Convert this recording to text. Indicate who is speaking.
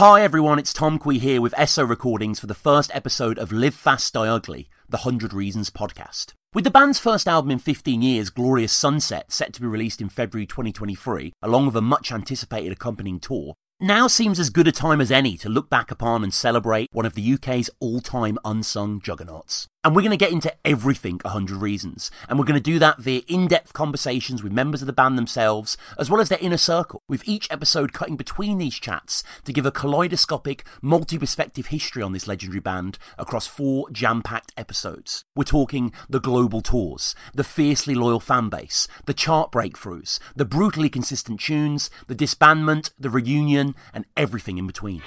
Speaker 1: Hi everyone, it's Tom Quee here with SO Recordings for the first episode of Live Fast Die Ugly, the 100 Reasons podcast. With the band's first album in 15 years, Glorious Sunset, set to be released in February 2023, along with a much anticipated accompanying tour, now seems as good a time as any to look back upon and celebrate one of the UK's all time unsung juggernauts. And we're going to get into everything 100 Reasons. And we're going to do that via in depth conversations with members of the band themselves, as well as their inner circle, with each episode cutting between these chats to give a kaleidoscopic, multi perspective history on this legendary band across four jam packed episodes. We're talking the global tours, the fiercely loyal fan base, the chart breakthroughs, the brutally consistent tunes, the disbandment, the reunion, and everything in between.